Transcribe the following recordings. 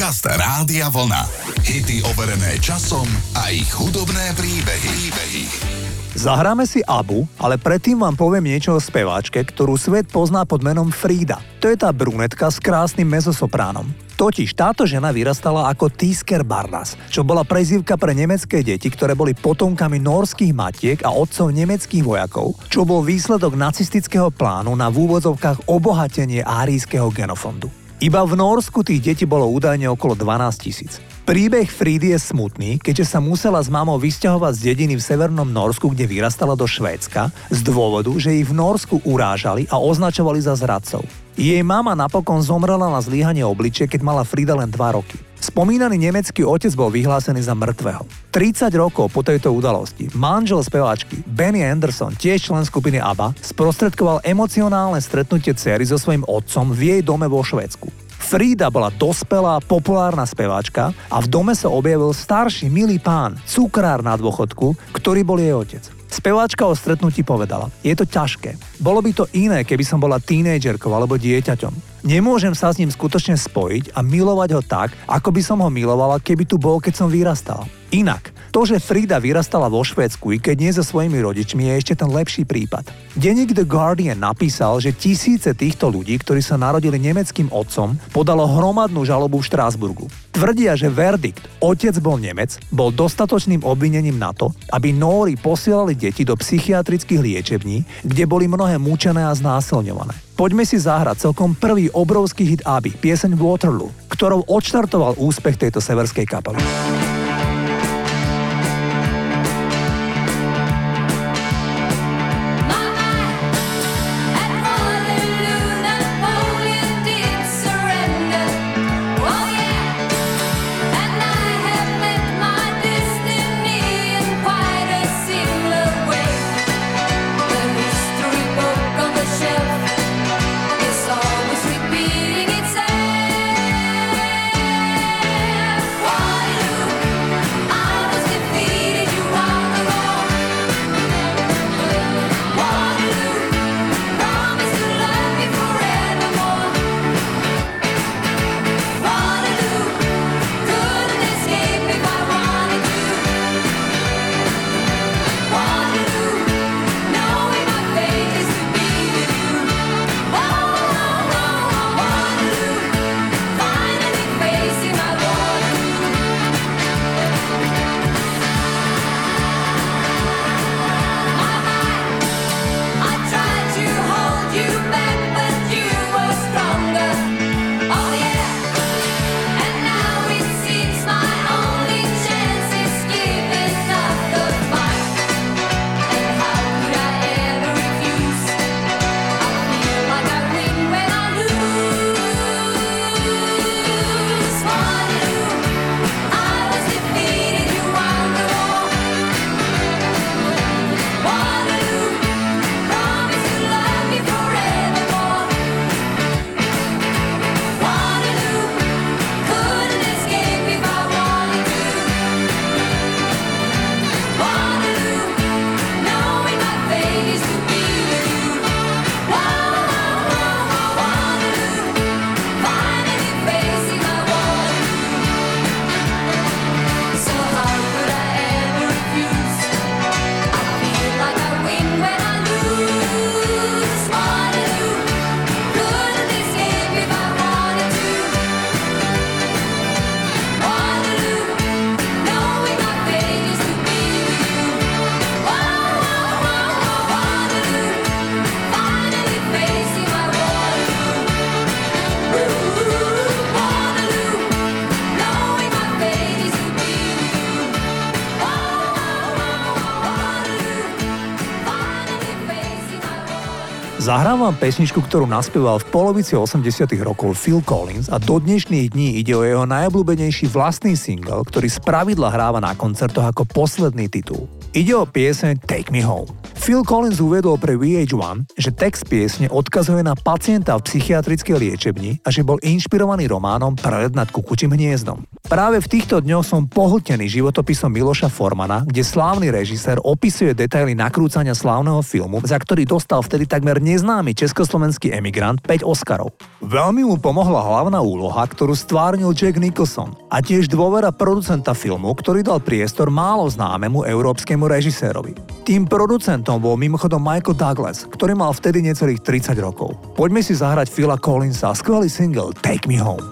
Podcast Rádia Vlna. Hity overené časom a ich hudobné príbehy. príbehy. Zahráme si Abu, ale predtým vám poviem niečo o speváčke, ktorú svet pozná pod menom Frida. To je tá brunetka s krásnym mezosopránom. Totiž táto žena vyrastala ako Tisker Barnas, čo bola prezývka pre nemecké deti, ktoré boli potomkami norských matiek a otcov nemeckých vojakov, čo bol výsledok nacistického plánu na v úvodzovkách obohatenie árijského genofondu. Iba v Norsku tých detí bolo údajne okolo 12 tisíc. Príbeh Frídy je smutný, keďže sa musela s mamou vysťahovať z dediny v severnom Norsku, kde vyrastala do Švédska, z dôvodu, že ich v Norsku urážali a označovali za zradcov. Jej mama napokon zomrela na zlíhanie obličie, keď mala Frida len 2 roky. Spomínaný nemecký otec bol vyhlásený za mŕtvého. 30 rokov po tejto udalosti manžel speváčky Benny Anderson, tiež člen skupiny ABBA, sprostredkoval emocionálne stretnutie cery so svojím otcom v jej dome vo Švédsku. Frida bola dospelá, populárna speváčka a v dome sa objavil starší milý pán, cukrár na dôchodku, ktorý bol jej otec. Speváčka o stretnutí povedala, je to ťažké. Bolo by to iné, keby som bola tínejdžerkou alebo dieťaťom. Nemôžem sa s ním skutočne spojiť a milovať ho tak, ako by som ho milovala, keby tu bol, keď som vyrastal. Inak, to, že Frida vyrastala vo Švédsku, i keď nie so svojimi rodičmi, je ešte ten lepší prípad. Denník The Guardian napísal, že tisíce týchto ľudí, ktorí sa narodili nemeckým otcom, podalo hromadnú žalobu v Štrásburgu. Tvrdia, že verdikt, otec bol Nemec, bol dostatočným obvinením na to, aby Nóri posielali deti do psychiatrických liečební, kde boli mnohé mučené a znásilňované. Poďme si zahrať celkom prvý obrovský hit Aby, pieseň Waterloo, ktorou odštartoval úspech tejto severskej kapely. Zahrám vám pesničku, ktorú naspieval v polovici 80 rokov Phil Collins a do dnešných dní ide o jeho najobľúbenejší vlastný single, ktorý z pravidla hráva na koncertoch ako posledný titul. Ide o pieseň Take Me Home. Phil Collins uvedol pre VH1, že text piesne odkazuje na pacienta v psychiatrickej liečebni a že bol inšpirovaný románom Prelet nad kukučím hniezdom. Práve v týchto dňoch som pohltený životopisom Miloša Formana, kde slávny režisér opisuje detaily nakrúcania slávneho filmu, za ktorý dostal vtedy takmer neznámy československý emigrant 5 Oscarov. Veľmi mu pomohla hlavná úloha, ktorú stvárnil Jack Nicholson a tiež dôvera producenta filmu, ktorý dal priestor málo známemu európskemu režisérovi. Tým producentom bol mimochodom Michael Douglas, ktorý mal vtedy necelých 30 rokov. Poďme si zahrať Phila Collinsa, skvelý single Take Me Home.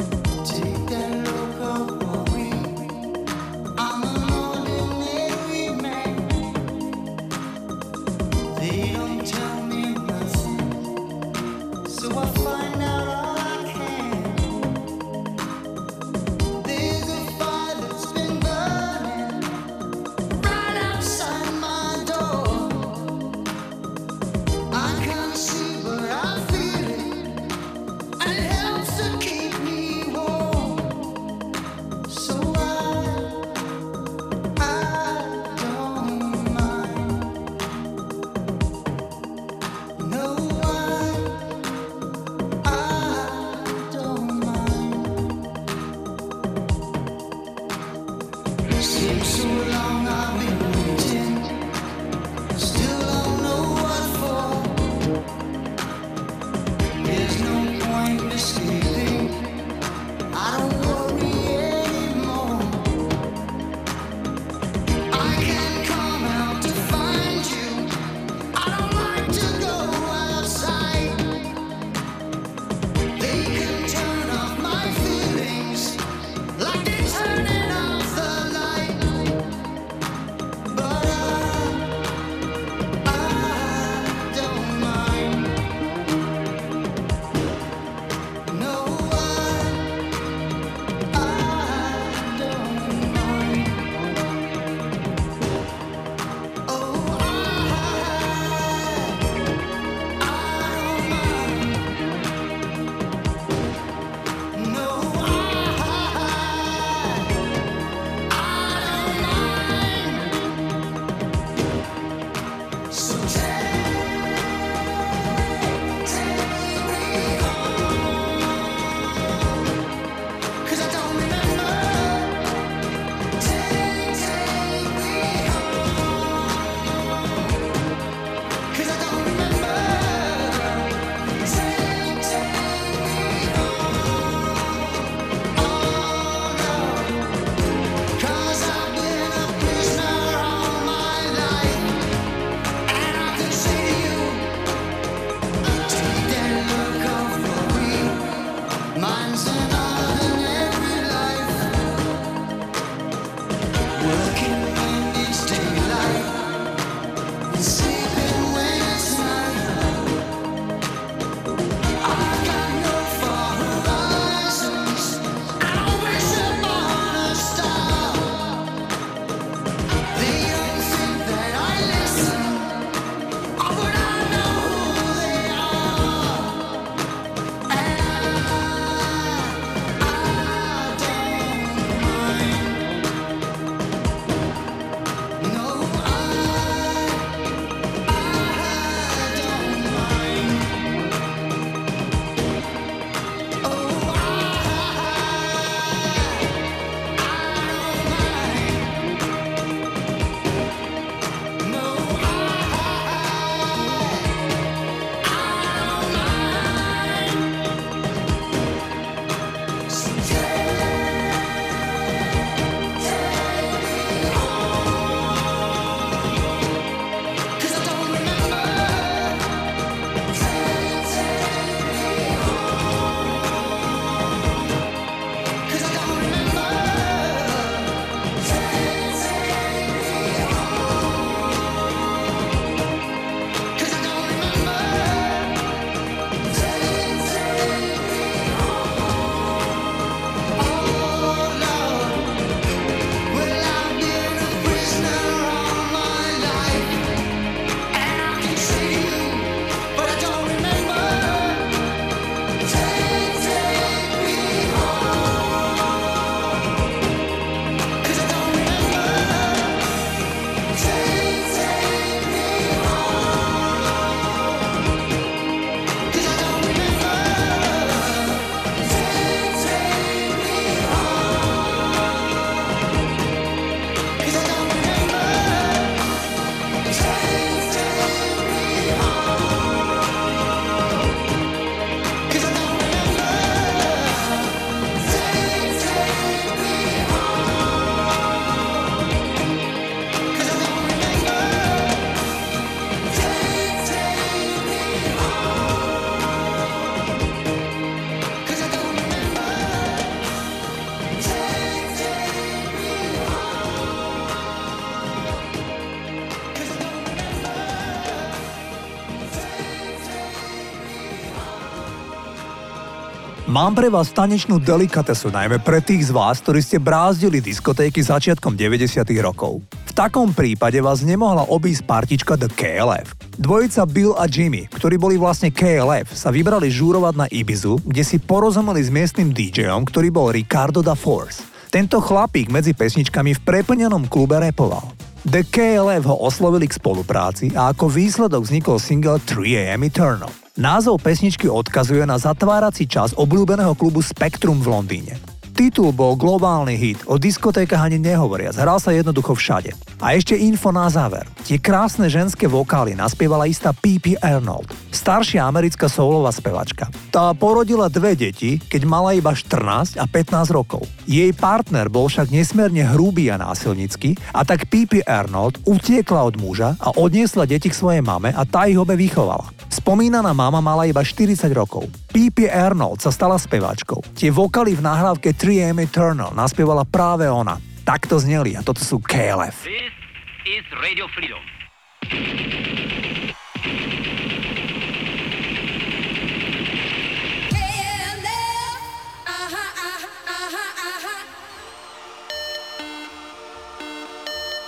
Mám pre vás tanečnú delikatesu, najmä pre tých z vás, ktorí ste brázdili diskotéky začiatkom 90. rokov. V takom prípade vás nemohla obísť partička The KLF. Dvojica Bill a Jimmy, ktorí boli vlastne KLF, sa vybrali žúrovať na Ibizu, kde si porozumeli s miestnym DJom, ktorý bol Ricardo da Force. Tento chlapík medzi pesničkami v preplnenom klube repoval. The KLF ho oslovili k spolupráci a ako výsledok vznikol single 3AM Eternal. Názov pesničky odkazuje na zatvárací čas obľúbeného klubu Spectrum v Londýne. Titul bol globálny hit, o diskotékach ani nehovoriac, hral sa jednoducho všade. A ešte info na záver. Tie krásne ženské vokály naspievala istá P.P. Arnold, staršia americká soulová spevačka. Tá porodila dve deti, keď mala iba 14 a 15 rokov. Jej partner bol však nesmierne hrubý a násilnický a tak P.P. Arnold utiekla od muža a odniesla deti k svojej mame a tá ich obe vychovala. Spomínaná mama mala iba 40 rokov. P.P. Arnold sa stala speváčkou. Tie vokály v nahrávke 3AM Eternal naspievala práve ona. Takto zneli a toto sú KLF. This is Radio Freedom.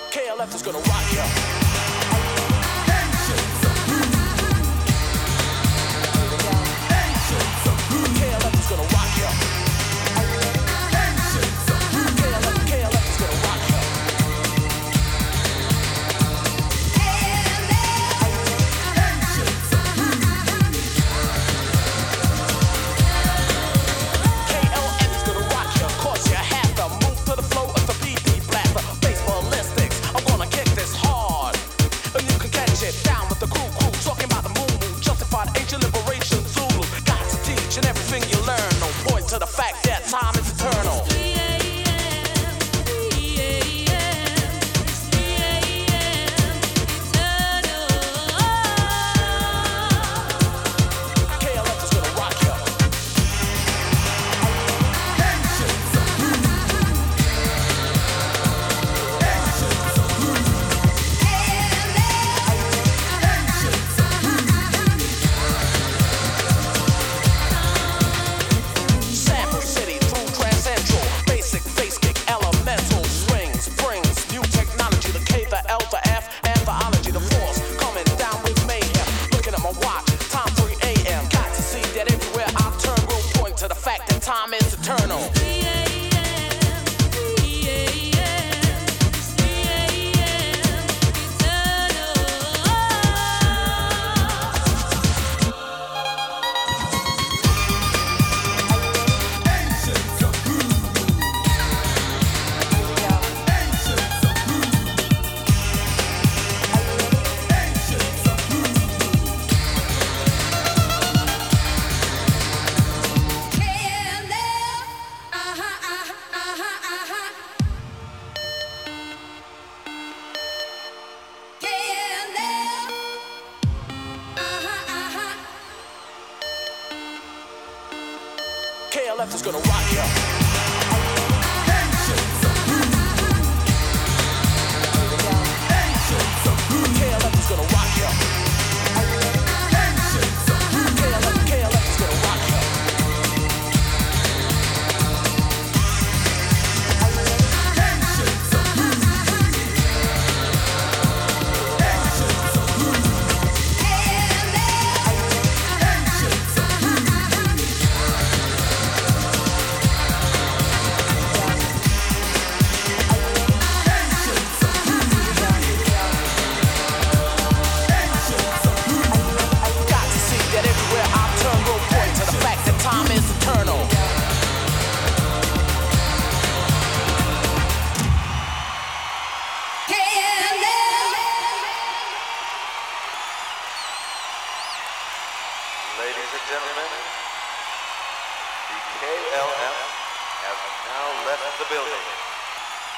KLF is gonna rock ya.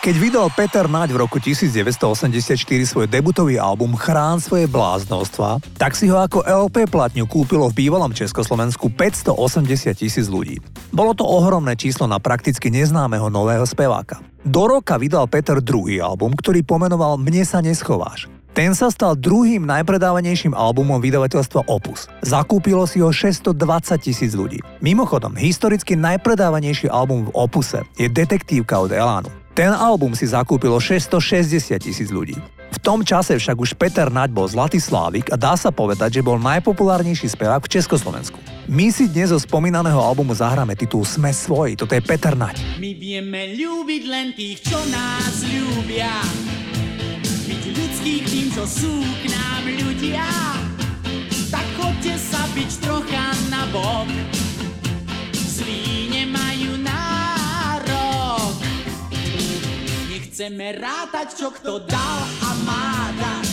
Keď vydal Peter Naď v roku 1984 svoj debutový album Chrán svoje bláznostva, tak si ho ako LP platňu kúpilo v bývalom Československu 580 tisíc ľudí. Bolo to ohromné číslo na prakticky neznámeho nového speváka. Do roka vydal Peter druhý album, ktorý pomenoval Mne sa neschováš. Ten sa stal druhým najpredávanejším albumom vydavateľstva Opus. Zakúpilo si ho 620 tisíc ľudí. Mimochodom, historicky najpredávanejší album v Opuse je Detektívka od Elánu. Ten album si zakúpilo 660 tisíc ľudí. V tom čase však už Peter Naď bol zlatý slávik a dá sa povedať, že bol najpopulárnejší spevák v Československu. My si dnes zo spomínaného albumu zahráme titul Sme svoji, toto je Peter Naď. My vieme ľúbiť len tých, čo nás ľúbia byť ľudských tým, čo sú k nám ľudia. Tak chodte sa byť trocha na bok. Nechceme rátať, čo kto dal a má dať.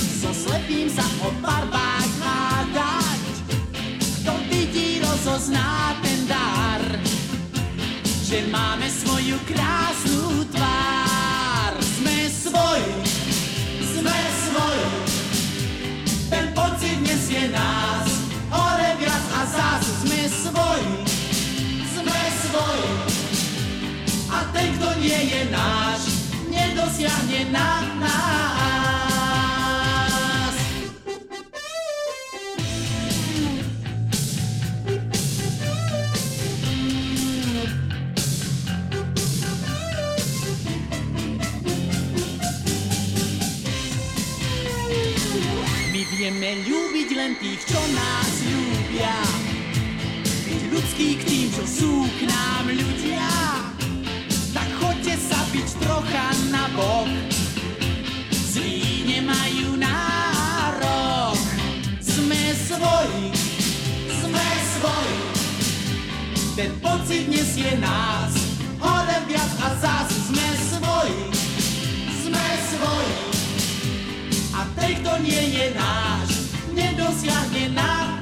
So slepým sa o barbách hádať. Kto vidí, rozozná ten dar. Že máme svoju krásnu tvár. Sme svoji, sme svoji. Ten pocit nesie nás, hore viac a zás nie je náš, nedosiahne na nás. My vieme ľúbiť len tých, čo nás ľúbia. Ľudský k tým, čo sú k nám ľudia. Byť trocha na bok. Zlí nemajú nárok. Sme svoji, sme svoji. Ten pocit nesie nás. Hore viac a zás sme svoji, sme svoji. A ten, kto nie je náš, nedosiahne nás.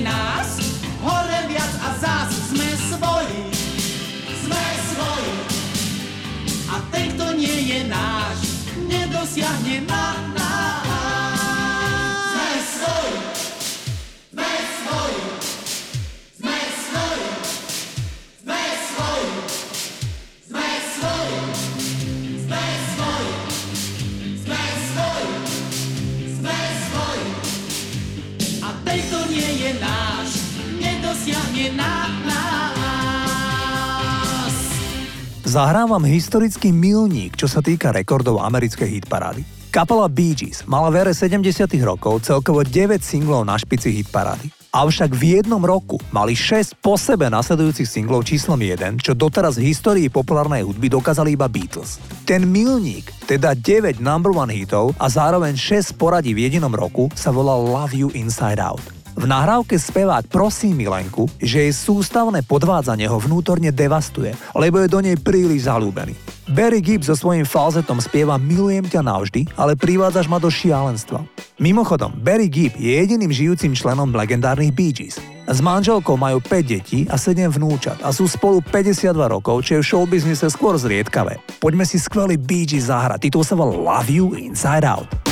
Nás, hore viac a zás sme svoji, sme svoji. A ten, kto nie je náš, nedosiahne nás. Zahrávam historický milník, čo sa týka rekordov americkej hitparády. Kapela Bee Gees mala v ére 70 rokov celkovo 9 singlov na špici hitparády. Avšak v jednom roku mali 6 po sebe nasledujúcich singlov číslom 1, čo doteraz v histórii populárnej hudby dokázali iba Beatles. Ten milník, teda 9 number one hitov a zároveň 6 poradí v jedinom roku, sa volal Love You Inside Out. V nahrávke spevák prosí Milenku, že jej sústavné podvádzanie ho vnútorne devastuje, lebo je do nej príliš zalúbený. Barry Gibb so svojím falzetom spieva Milujem ťa navždy, ale privádzaš ma do šialenstva. Mimochodom, Barry Gibb je jediným žijúcim členom legendárnych Bee Gees. S manželkou majú 5 detí a 7 vnúčat a sú spolu 52 rokov, čo je v showbiznise skôr zriedkavé. Poďme si skvelý Bee Gees zahrať, titul sa volá Love You Inside Out.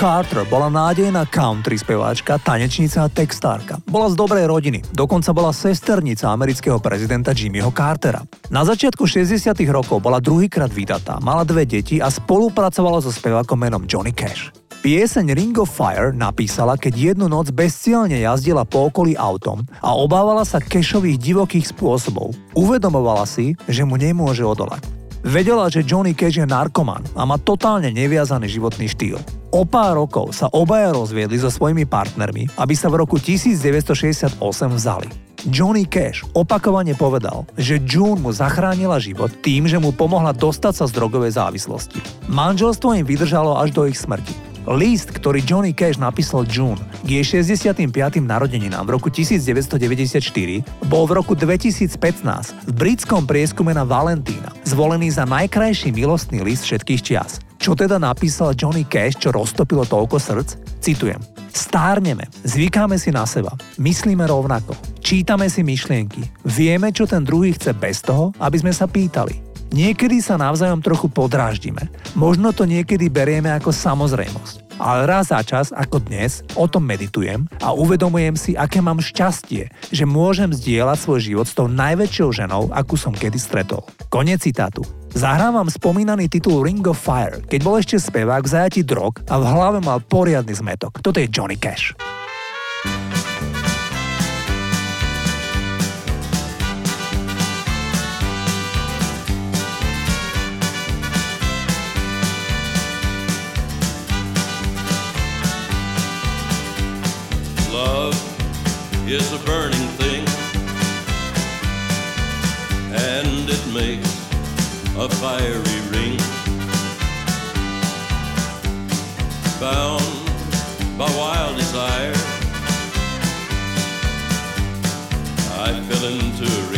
Carter bola nádejná country speváčka, tanečnica a textárka. Bola z dobrej rodiny, dokonca bola sesternica amerického prezidenta Jimmyho Cartera. Na začiatku 60 rokov bola druhýkrát vydatá, mala dve deti a spolupracovala so spevákom menom Johnny Cash. Pieseň Ring of Fire napísala, keď jednu noc bezcielne jazdila po okolí autom a obávala sa Cashových divokých spôsobov. Uvedomovala si, že mu nemôže odolať. Vedela, že Johnny Cash je narkoman a má totálne neviazaný životný štýl. O pár rokov sa obaja rozviedli so svojimi partnermi, aby sa v roku 1968 vzali. Johnny Cash opakovane povedal, že June mu zachránila život tým, že mu pomohla dostať sa z drogovej závislosti. Manželstvo im vydržalo až do ich smrti. List, ktorý Johnny Cash napísal June k jej 65. narodeninám v roku 1994, bol v roku 2015 v britskom prieskume na Valentína zvolený za najkrajší milostný list všetkých čias. Čo teda napísal Johnny Cash, čo roztopilo toľko srdc? Citujem. Stárneme, zvykáme si na seba, myslíme rovnako, čítame si myšlienky, vieme, čo ten druhý chce bez toho, aby sme sa pýtali. Niekedy sa navzájom trochu podráždime. Možno to niekedy berieme ako samozrejmosť. Ale raz za čas, ako dnes, o tom meditujem a uvedomujem si, aké mám šťastie, že môžem zdieľať svoj život s tou najväčšou ženou, akú som kedy stretol. Konec citátu. Zahrávam spomínaný titul Ring of Fire, keď bol ešte spevák v zajati drog a v hlave mal poriadny zmetok. Toto je Johnny Cash. Is a burning thing, and it makes a fiery ring. Bound by wild desire, I fell into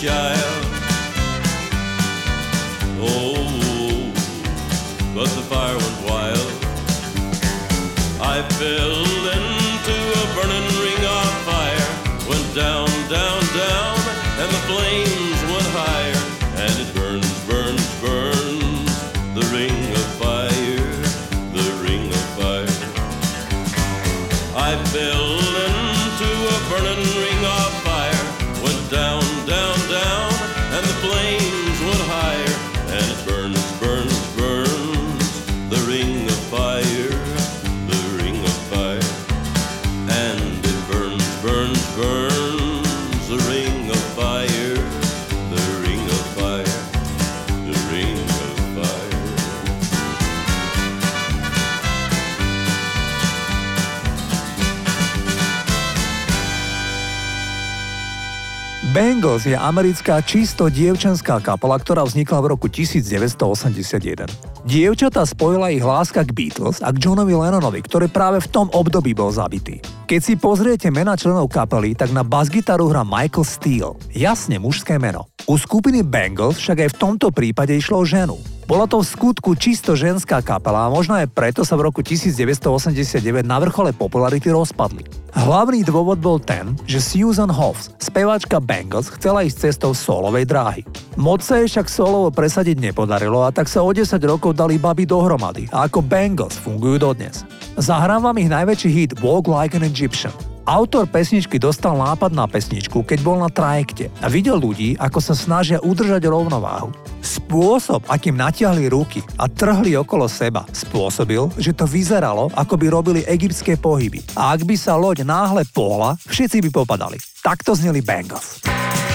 child. Oh, but the fire went wild. I fell into Bangles je americká čisto dievčenská kapela, ktorá vznikla v roku 1981. Dievčatá spojila ich láska k Beatles a k Johnovi Lennonovi, ktorý práve v tom období bol zabitý. Keď si pozriete mena členov kapely, tak na basgitaru hrá Michael Steele. Jasne mužské meno. U skupiny Bangles však aj v tomto prípade išlo o ženu. Bola to v skutku čisto ženská kapela a možno aj preto sa v roku 1989 na vrchole popularity rozpadli. Hlavný dôvod bol ten, že Susan Hoffs, speváčka Bangles, chcela ísť cestou solovej dráhy. Moc sa jej však solovo presadiť nepodarilo a tak sa o 10 rokov dali baby dohromady a ako Bangles fungujú dodnes. Zahrávam ich najväčší hit Walk Like an Egyptian. Autor pesničky dostal nápad na pesničku, keď bol na trajekte a videl ľudí, ako sa snažia udržať rovnováhu. Spôsob, akým natiahli ruky a trhli okolo seba, spôsobil, že to vyzeralo, ako by robili egyptské pohyby. A ak by sa loď náhle pohla, všetci by popadali. Takto zneli. All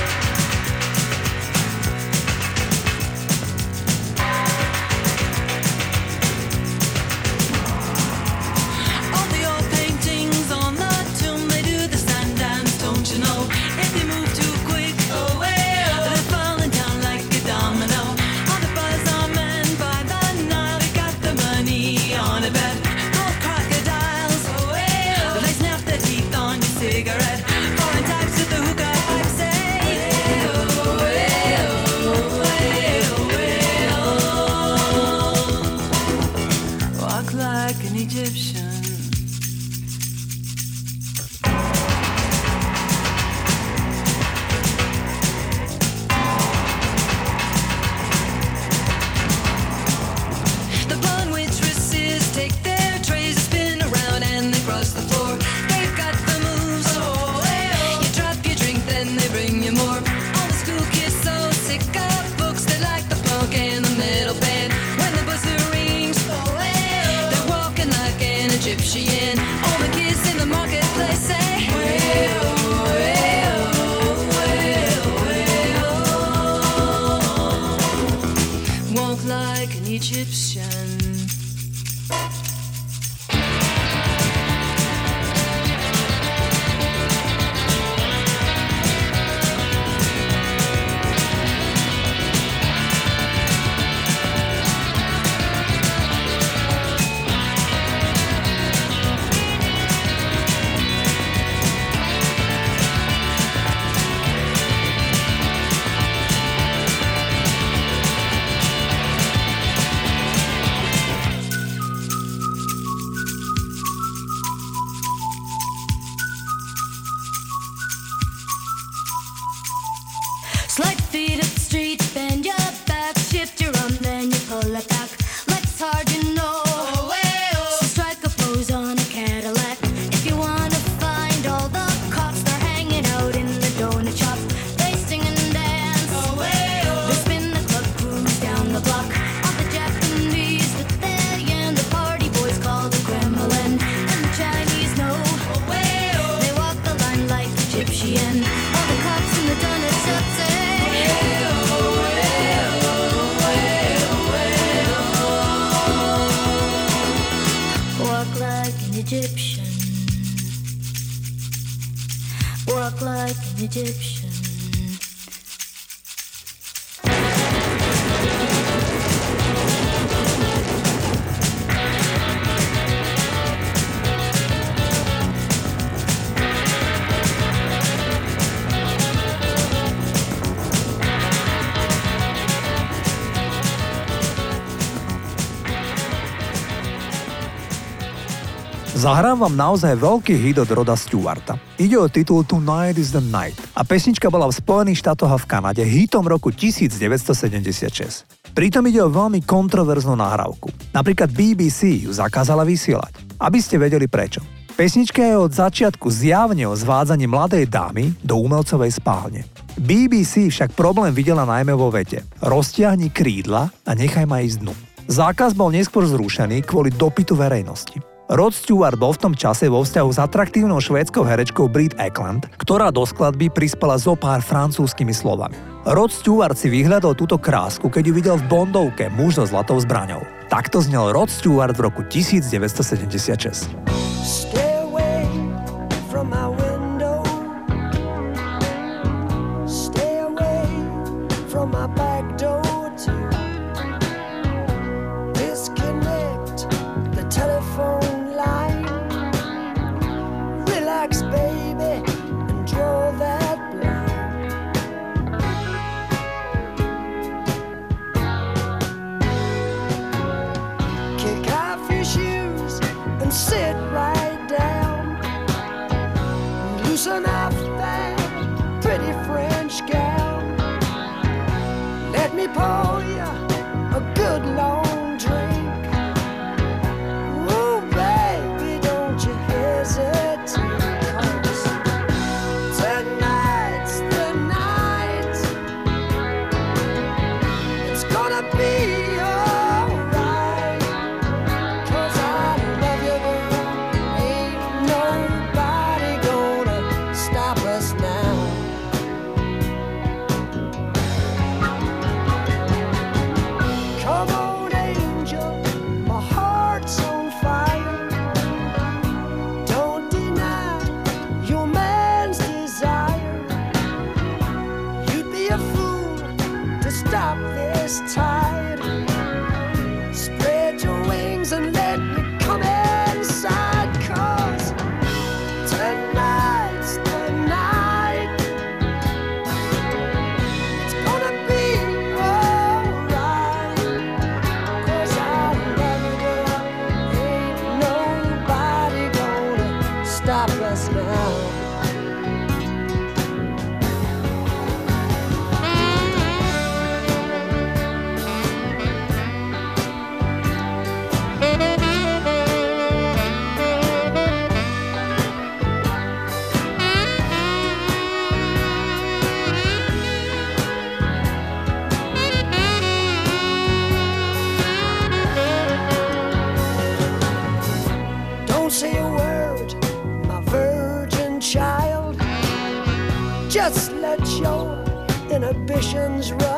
Zahrám vám naozaj veľký hit od Roda Stewarta. Ide o titul Tonight is the Night a pesnička bola v Spojených štátoch a v Kanade hitom roku 1976. Pritom ide o veľmi kontroverznú nahrávku. Napríklad BBC ju zakázala vysielať. Aby ste vedeli prečo. Pesnička je od začiatku zjavne o zvádzaní mladej dámy do umelcovej spálne. BBC však problém videla najmä vo vete. Roztiahni krídla a nechaj ma ísť dnu. Zákaz bol neskôr zrušený kvôli dopytu verejnosti. Rod Stewart bol v tom čase vo vzťahu s atraktívnou švédskou herečkou Brit Eklund, ktorá do skladby prispela zo pár francúzskými slovami. Rod Stewart si vyhľadol túto krásku, keď ju videl v Bondovke Muž so zlatou zbraňou. Takto znel Rod Stewart v roku 1976. suspicions run.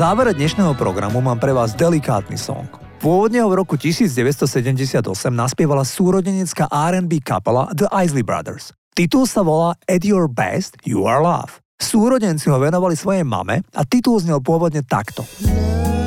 Závere dnešného programu mám pre vás delikátny song. Pôvodne ho v roku 1978 naspievala súrodenecká R&B kapela The Isley Brothers. Titul sa volá At Your Best, You Are Love. Súrodenci ho venovali svojej mame a titul znel pôvodne takto. V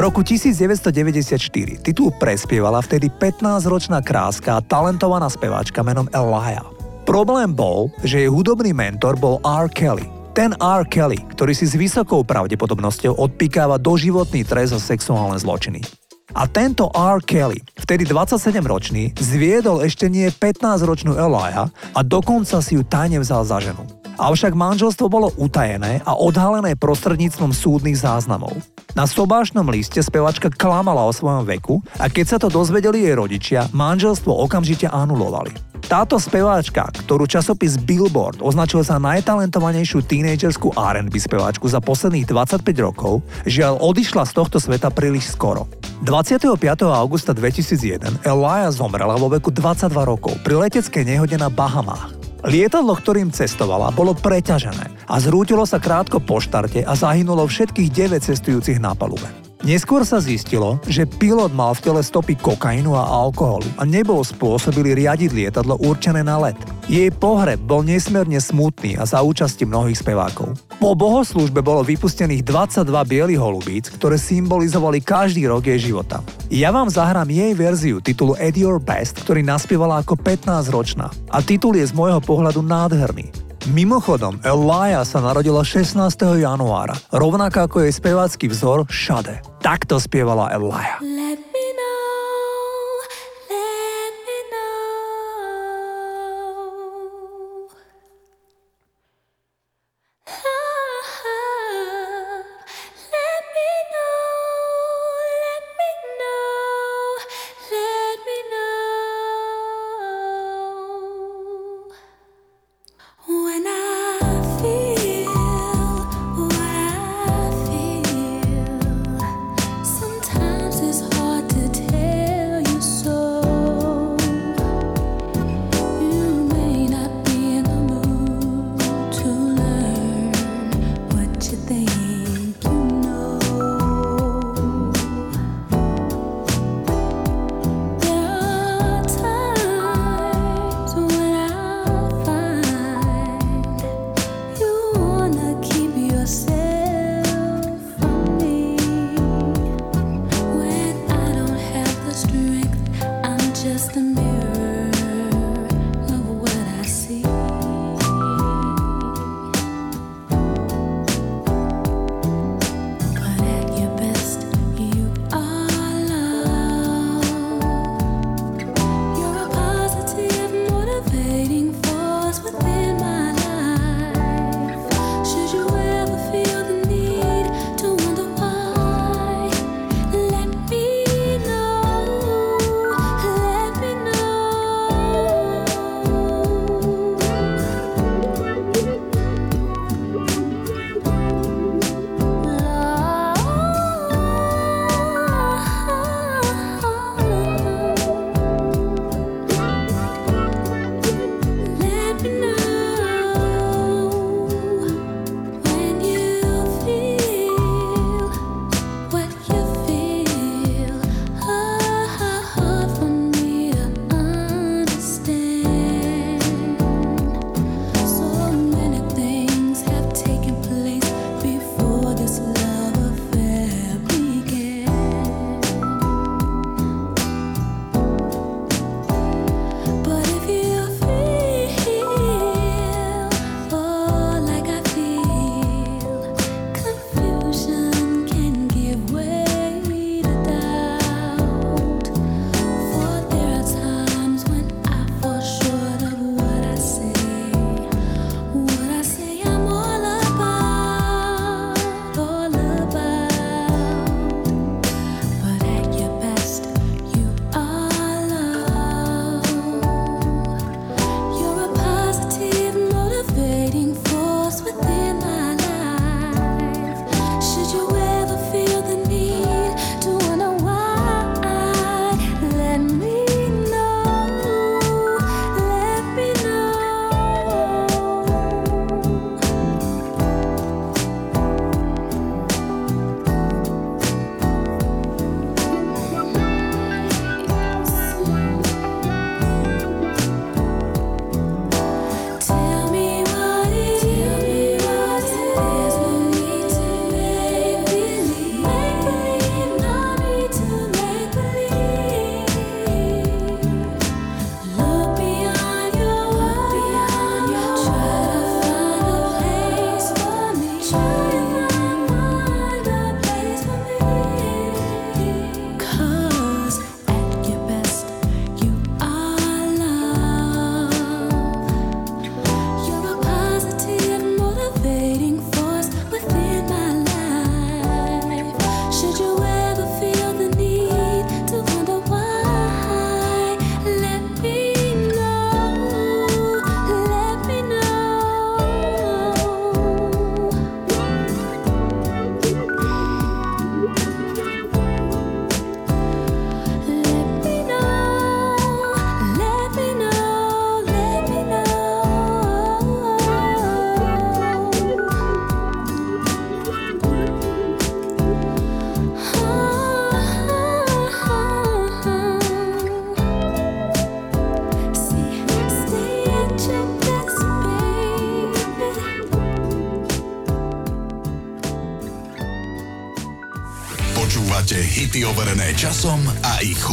roku 1994 titul prespievala vtedy 15-ročná kráska a talentovaná speváčka menom Elia. Problém bol, že jej hudobný mentor bol R. Kelly. Ten R. Kelly, ktorý si s vysokou pravdepodobnosťou odpikáva doživotný trest za sexuálne zločiny. A tento R. Kelly, vtedy 27-ročný, zviedol ešte nie 15-ročnú Elia a dokonca si ju tajne vzal za ženu. Avšak manželstvo bolo utajené a odhalené prostredníctvom súdnych záznamov. Na sobášnom liste spevačka klamala o svojom veku a keď sa to dozvedeli jej rodičia, manželstvo okamžite anulovali. Táto speváčka, ktorú časopis Billboard označil za najtalentovanejšiu tínejdžerskú R&B speváčku za posledných 25 rokov, žiaľ odišla z tohto sveta príliš skoro. 25. augusta 2001 Elia zomrela vo veku 22 rokov pri leteckej nehode na Bahamách. Lietadlo, ktorým cestovala, bolo preťažené a zrútilo sa krátko po štarte a zahynulo všetkých 9 cestujúcich na palube. Neskôr sa zistilo, že pilot mal v tele stopy kokainu a alkoholu a nebol spôsobili riadiť lietadlo určené na let. Jej pohreb bol nesmierne smutný a za účasti mnohých spevákov. Po bohoslúžbe bolo vypustených 22 bielých holubíc, ktoré symbolizovali každý rok jej života. Ja vám zahrám jej verziu titulu At Your Best, ktorý naspievala ako 15-ročná. A titul je z môjho pohľadu nádherný. Mimochodom, Elia sa narodila 16. januára, rovnako ako jej spevácky vzor Shade. Takto spievala Elia. Let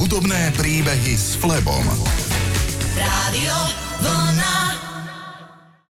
hudobné príbehy s Flebom.